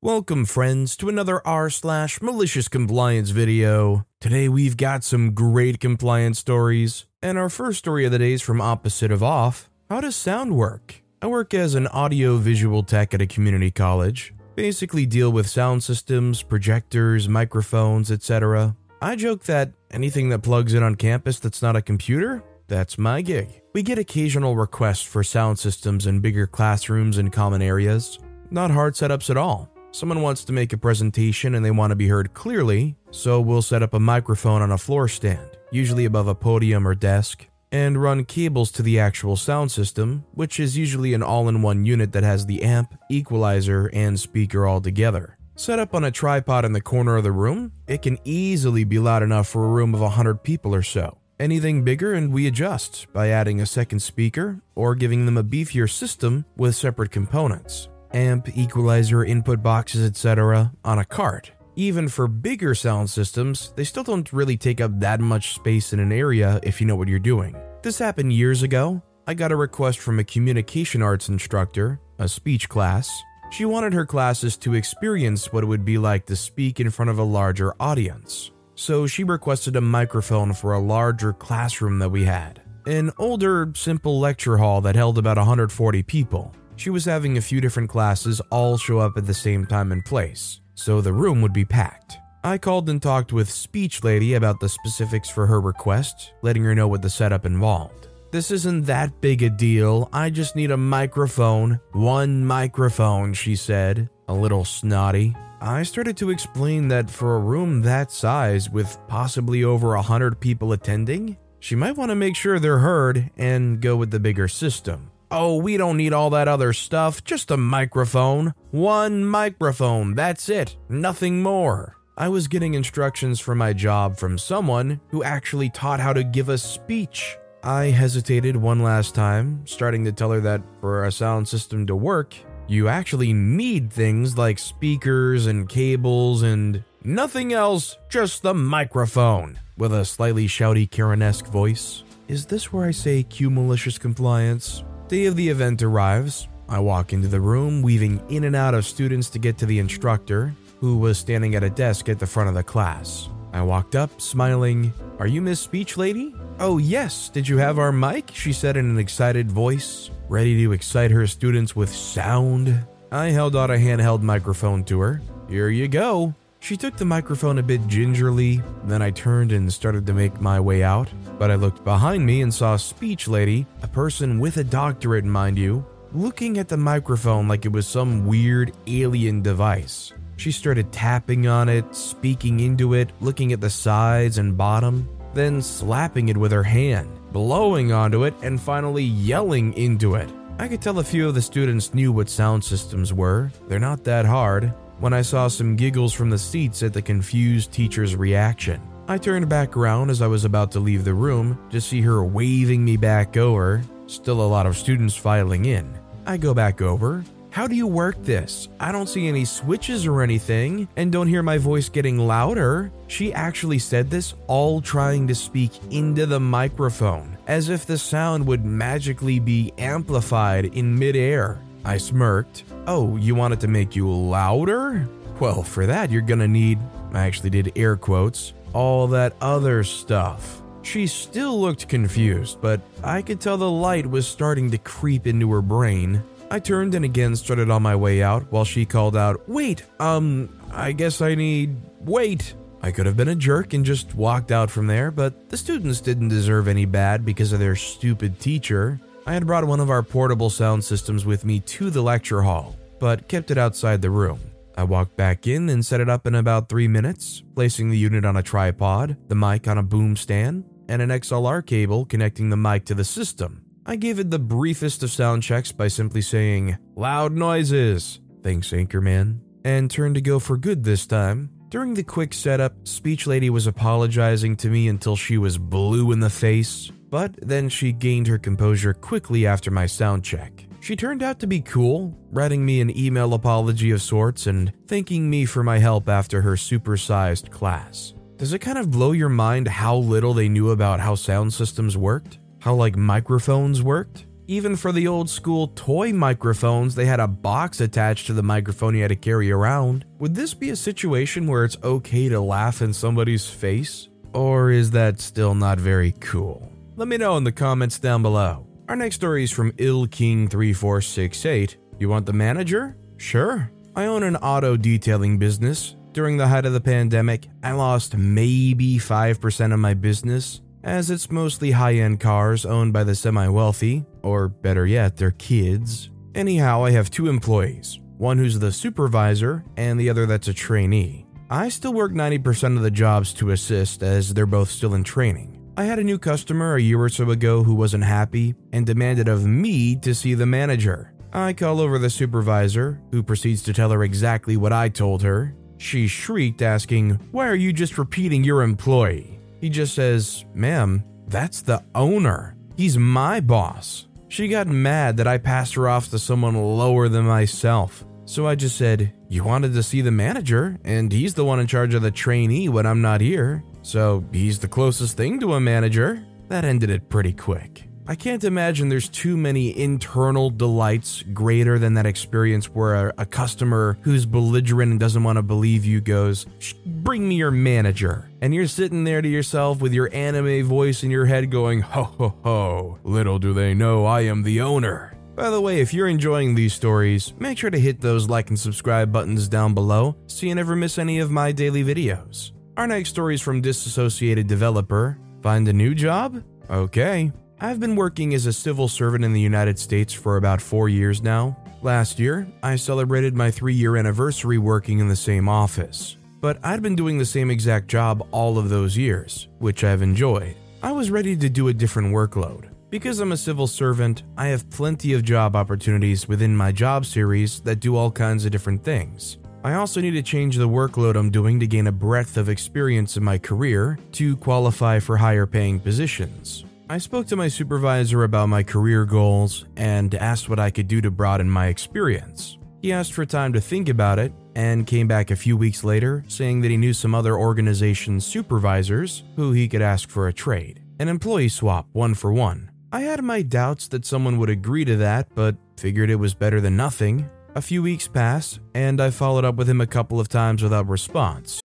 Welcome, friends, to another r slash malicious compliance video. Today we've got some great compliance stories, and our first story of the day is from Opposite of Off. How does sound work? I work as an audio visual tech at a community college. Basically, deal with sound systems, projectors, microphones, etc. I joke that anything that plugs in on campus that's not a computer, that's my gig. We get occasional requests for sound systems in bigger classrooms and common areas. Not hard setups at all. Someone wants to make a presentation and they want to be heard clearly, so we'll set up a microphone on a floor stand, usually above a podium or desk, and run cables to the actual sound system, which is usually an all in one unit that has the amp, equalizer, and speaker all together. Set up on a tripod in the corner of the room, it can easily be loud enough for a room of 100 people or so. Anything bigger, and we adjust by adding a second speaker or giving them a beefier system with separate components amp, equalizer, input boxes, etc., on a cart. Even for bigger sound systems, they still don't really take up that much space in an area if you know what you're doing. This happened years ago. I got a request from a communication arts instructor, a speech class. She wanted her classes to experience what it would be like to speak in front of a larger audience. So she requested a microphone for a larger classroom that we had. An older, simple lecture hall that held about 140 people. She was having a few different classes all show up at the same time and place, so the room would be packed. I called and talked with Speech Lady about the specifics for her request, letting her know what the setup involved. This isn't that big a deal, I just need a microphone. One microphone, she said, a little snotty. I started to explain that for a room that size with possibly over a hundred people attending, she might want to make sure they're heard and go with the bigger system. Oh, we don't need all that other stuff, just a microphone. One microphone, that's it, nothing more. I was getting instructions for my job from someone who actually taught how to give a speech. I hesitated one last time, starting to tell her that for a sound system to work, you actually need things like speakers and cables and nothing else, just the microphone. With a slightly shouty Karen esque voice. Is this where I say cue malicious compliance? Day of the event arrives. I walk into the room, weaving in and out of students to get to the instructor, who was standing at a desk at the front of the class. I walked up, smiling. Are you Miss Speech Lady? Oh, yes. Did you have our mic? She said in an excited voice, ready to excite her students with sound. I held out a handheld microphone to her. Here you go. She took the microphone a bit gingerly, then I turned and started to make my way out. But I looked behind me and saw a speech lady, a person with a doctorate, mind you, looking at the microphone like it was some weird alien device. She started tapping on it, speaking into it, looking at the sides and bottom, then slapping it with her hand, blowing onto it, and finally yelling into it. I could tell a few of the students knew what sound systems were. They're not that hard. When I saw some giggles from the seats at the confused teacher's reaction, I turned back around as I was about to leave the room to see her waving me back over. Still a lot of students filing in. I go back over. How do you work this? I don't see any switches or anything, and don't hear my voice getting louder. She actually said this all trying to speak into the microphone, as if the sound would magically be amplified in midair. I smirked. Oh, you want it to make you louder? Well, for that, you're gonna need, I actually did air quotes, all that other stuff. She still looked confused, but I could tell the light was starting to creep into her brain. I turned and again started on my way out while she called out, Wait, um, I guess I need. Wait! I could have been a jerk and just walked out from there, but the students didn't deserve any bad because of their stupid teacher. I had brought one of our portable sound systems with me to the lecture hall, but kept it outside the room. I walked back in and set it up in about three minutes, placing the unit on a tripod, the mic on a boom stand, and an XLR cable connecting the mic to the system. I gave it the briefest of sound checks by simply saying, Loud noises! Thanks, Anchorman, and turned to go for good this time. During the quick setup, Speech Lady was apologizing to me until she was blue in the face, but then she gained her composure quickly after my sound check. She turned out to be cool, writing me an email apology of sorts and thanking me for my help after her supersized class. Does it kind of blow your mind how little they knew about how sound systems worked? How, like, microphones worked? Even for the old school toy microphones, they had a box attached to the microphone you had to carry around. Would this be a situation where it's okay to laugh in somebody's face? Or is that still not very cool? Let me know in the comments down below. Our next story is from Ill King 3468. You want the manager? Sure. I own an auto detailing business. During the height of the pandemic, I lost maybe 5% of my business, as it's mostly high end cars owned by the semi wealthy, or better yet, their kids. Anyhow, I have two employees one who's the supervisor, and the other that's a trainee. I still work 90% of the jobs to assist, as they're both still in training. I had a new customer a year or so ago who wasn't happy and demanded of me to see the manager. I call over the supervisor, who proceeds to tell her exactly what I told her. She shrieked, asking, Why are you just repeating your employee? He just says, Ma'am, that's the owner. He's my boss. She got mad that I passed her off to someone lower than myself. So I just said, You wanted to see the manager, and he's the one in charge of the trainee when I'm not here. So he's the closest thing to a manager. That ended it pretty quick. I can't imagine there's too many internal delights greater than that experience where a, a customer who's belligerent and doesn't want to believe you goes, Bring me your manager. And you're sitting there to yourself with your anime voice in your head going, Ho ho ho, little do they know I am the owner. By the way, if you're enjoying these stories, make sure to hit those like and subscribe buttons down below so you never miss any of my daily videos. Our next story is from Disassociated Developer. Find a new job? Okay. I've been working as a civil servant in the United States for about four years now. Last year, I celebrated my three year anniversary working in the same office. But I'd been doing the same exact job all of those years, which I've enjoyed. I was ready to do a different workload. Because I'm a civil servant, I have plenty of job opportunities within my job series that do all kinds of different things. I also need to change the workload I'm doing to gain a breadth of experience in my career to qualify for higher paying positions. I spoke to my supervisor about my career goals and asked what I could do to broaden my experience. He asked for time to think about it and came back a few weeks later saying that he knew some other organization's supervisors who he could ask for a trade, an employee swap one for one. I had my doubts that someone would agree to that, but figured it was better than nothing. A few weeks passed, and I followed up with him a couple of times without response.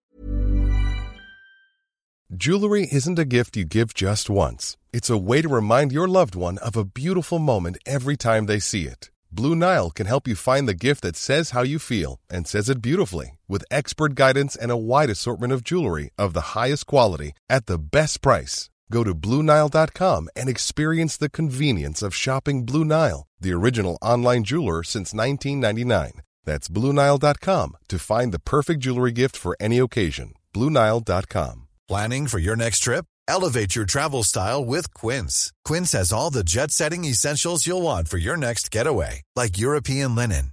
Jewelry isn't a gift you give just once. It's a way to remind your loved one of a beautiful moment every time they see it. Blue Nile can help you find the gift that says how you feel and says it beautifully with expert guidance and a wide assortment of jewelry of the highest quality at the best price. Go to BlueNile.com and experience the convenience of shopping Blue Nile, the original online jeweler since 1999. That's BlueNile.com to find the perfect jewelry gift for any occasion. BlueNile.com. Planning for your next trip? Elevate your travel style with Quince. Quince has all the jet setting essentials you'll want for your next getaway, like European linen,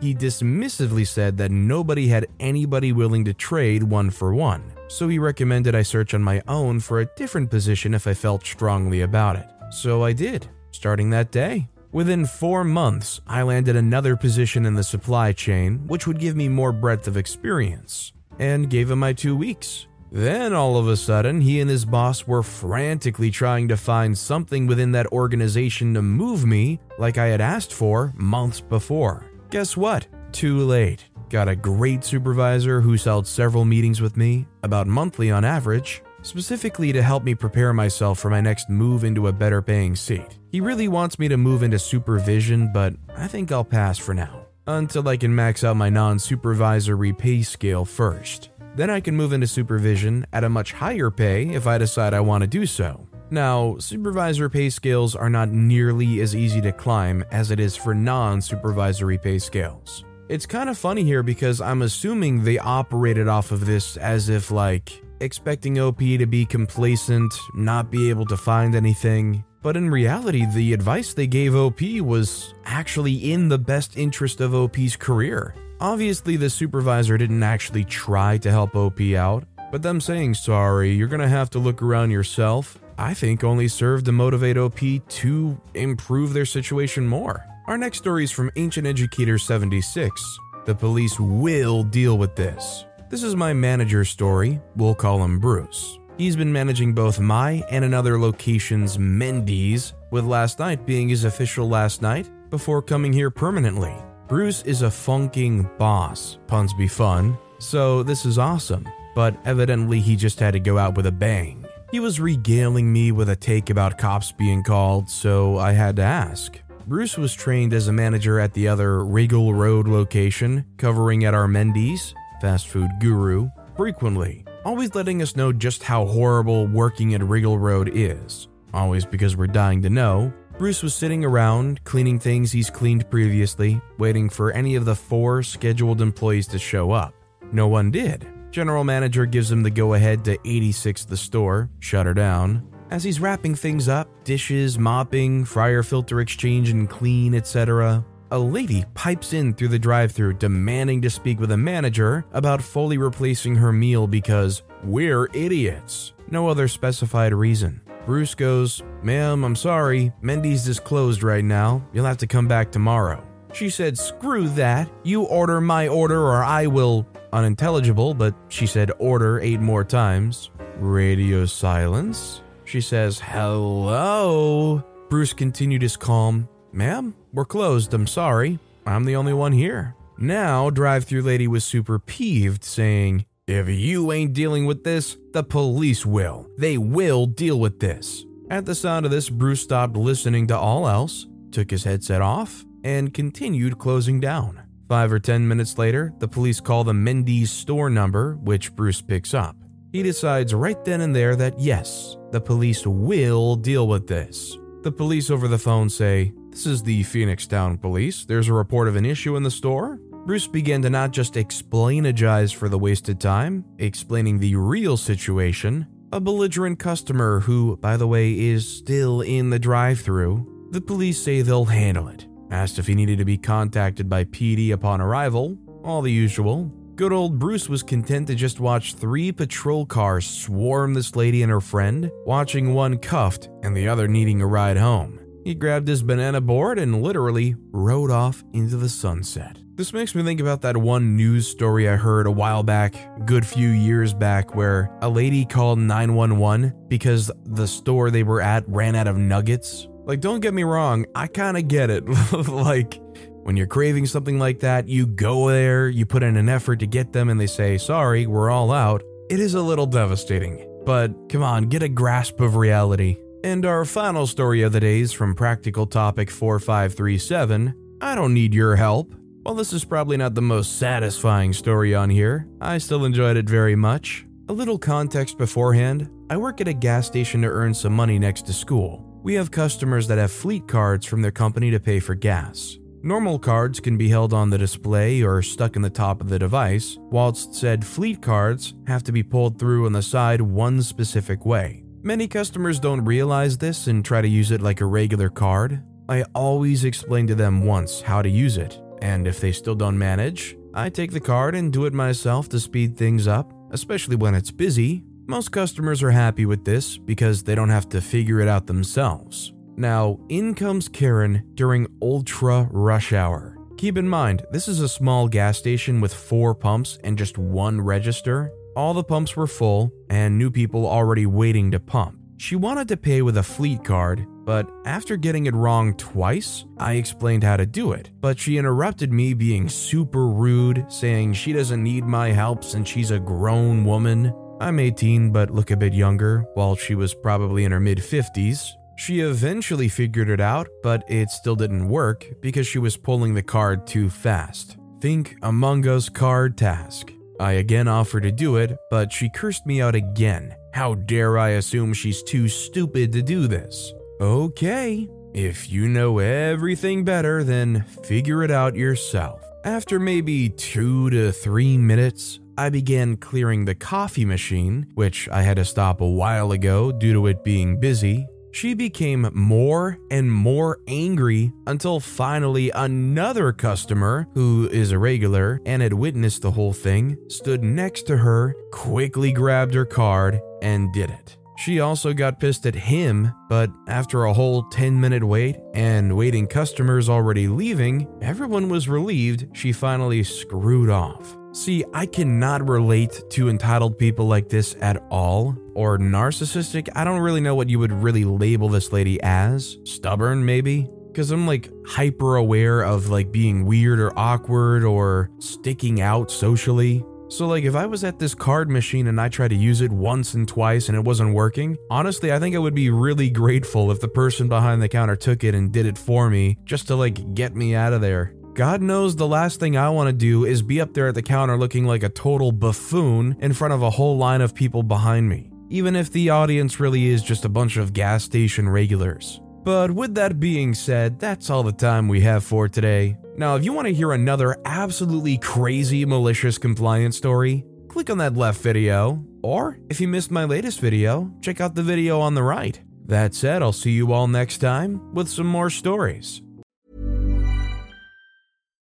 He dismissively said that nobody had anybody willing to trade one for one, so he recommended I search on my own for a different position if I felt strongly about it. So I did, starting that day. Within four months, I landed another position in the supply chain, which would give me more breadth of experience, and gave him my two weeks. Then, all of a sudden, he and his boss were frantically trying to find something within that organization to move me like I had asked for months before. Guess what? Too late. Got a great supervisor who's held several meetings with me, about monthly on average, specifically to help me prepare myself for my next move into a better paying seat. He really wants me to move into supervision, but I think I'll pass for now. until I can max out my non supervisory pay scale first. Then I can move into supervision at a much higher pay if I decide I want to do so. Now, supervisor pay scales are not nearly as easy to climb as it is for non supervisory pay scales. It's kind of funny here because I'm assuming they operated off of this as if, like, expecting OP to be complacent, not be able to find anything. But in reality, the advice they gave OP was actually in the best interest of OP's career. Obviously, the supervisor didn't actually try to help OP out, but them saying sorry, you're gonna have to look around yourself, I think only served to motivate OP to improve their situation more. Our next story is from Ancient Educator 76. The police will deal with this. This is my manager's story. We'll call him Bruce. He's been managing both my and another location's Mendy's, with last night being his official last night before coming here permanently. Bruce is a funking boss, puns be fun, so this is awesome, but evidently he just had to go out with a bang. He was regaling me with a take about cops being called, so I had to ask. Bruce was trained as a manager at the other Regal Road location, covering at our Mendy's, fast food guru, frequently, always letting us know just how horrible working at Regal Road is. Always because we're dying to know, Bruce was sitting around, cleaning things he's cleaned previously, waiting for any of the four scheduled employees to show up. No one did. General manager gives him the go ahead to 86 the store, shut her down. As he's wrapping things up, dishes, mopping, fryer filter exchange and clean, etc., a lady pipes in through the drive through demanding to speak with a manager about fully replacing her meal because we're idiots. No other specified reason. Bruce goes, Ma'am, I'm sorry, Mendy's is closed right now. You'll have to come back tomorrow. She said, Screw that. You order my order or I will. Unintelligible, but she said order eight more times. Radio silence. She says, Hello. Bruce continued his calm. Ma'am, we're closed. I'm sorry. I'm the only one here. Now, drive through lady was super peeved, saying, if you ain't dealing with this, the police will. They will deal with this. At the sound of this, Bruce stopped listening to all else, took his headset off, and continued closing down. Five or ten minutes later, the police call the Mendy's store number, which Bruce picks up. He decides right then and there that yes, the police will deal with this. The police over the phone say, This is the Phoenix Town Police. There's a report of an issue in the store. Bruce began to not just explainagize for the wasted time, explaining the real situation, a belligerent customer who, by the way, is still in the drive through. The police say they'll handle it. Asked if he needed to be contacted by PD upon arrival, all the usual. Good old Bruce was content to just watch three patrol cars swarm this lady and her friend, watching one cuffed and the other needing a ride home. He grabbed his banana board and literally rode off into the sunset. This makes me think about that one news story I heard a while back, good few years back, where a lady called 911 because the store they were at ran out of nuggets. Like, don't get me wrong, I kind of get it. like, when you're craving something like that, you go there, you put in an effort to get them, and they say, sorry, we're all out. It is a little devastating. But come on, get a grasp of reality. And our final story of the day is from Practical Topic 4537 I don't need your help. While this is probably not the most satisfying story on here, I still enjoyed it very much. A little context beforehand I work at a gas station to earn some money next to school. We have customers that have fleet cards from their company to pay for gas. Normal cards can be held on the display or stuck in the top of the device, whilst said fleet cards have to be pulled through on the side one specific way. Many customers don't realize this and try to use it like a regular card. I always explain to them once how to use it, and if they still don't manage, I take the card and do it myself to speed things up, especially when it's busy. Most customers are happy with this because they don't have to figure it out themselves. Now, in comes Karen during ultra rush hour. Keep in mind, this is a small gas station with four pumps and just one register. All the pumps were full, and new people already waiting to pump. She wanted to pay with a fleet card, but after getting it wrong twice, I explained how to do it. But she interrupted me, being super rude, saying she doesn't need my help since she's a grown woman. I'm 18 but look a bit younger, while she was probably in her mid 50s. She eventually figured it out, but it still didn't work because she was pulling the card too fast. Think Among Us card task. I again offered to do it, but she cursed me out again. How dare I assume she's too stupid to do this? Okay, if you know everything better, then figure it out yourself. After maybe two to three minutes, I began clearing the coffee machine, which I had to stop a while ago due to it being busy. She became more and more angry until finally another customer, who is a regular and had witnessed the whole thing, stood next to her, quickly grabbed her card, and did it. She also got pissed at him, but after a whole 10 minute wait and waiting customers already leaving, everyone was relieved she finally screwed off. See, I cannot relate to entitled people like this at all, or narcissistic. I don't really know what you would really label this lady as. Stubborn, maybe? Because I'm like hyper aware of like being weird or awkward or sticking out socially. So, like, if I was at this card machine and I tried to use it once and twice and it wasn't working, honestly, I think I would be really grateful if the person behind the counter took it and did it for me just to, like, get me out of there. God knows the last thing I want to do is be up there at the counter looking like a total buffoon in front of a whole line of people behind me, even if the audience really is just a bunch of gas station regulars. But with that being said, that's all the time we have for today. Now, if you want to hear another absolutely crazy malicious compliance story, click on that left video, or if you missed my latest video, check out the video on the right. That said, I'll see you all next time with some more stories.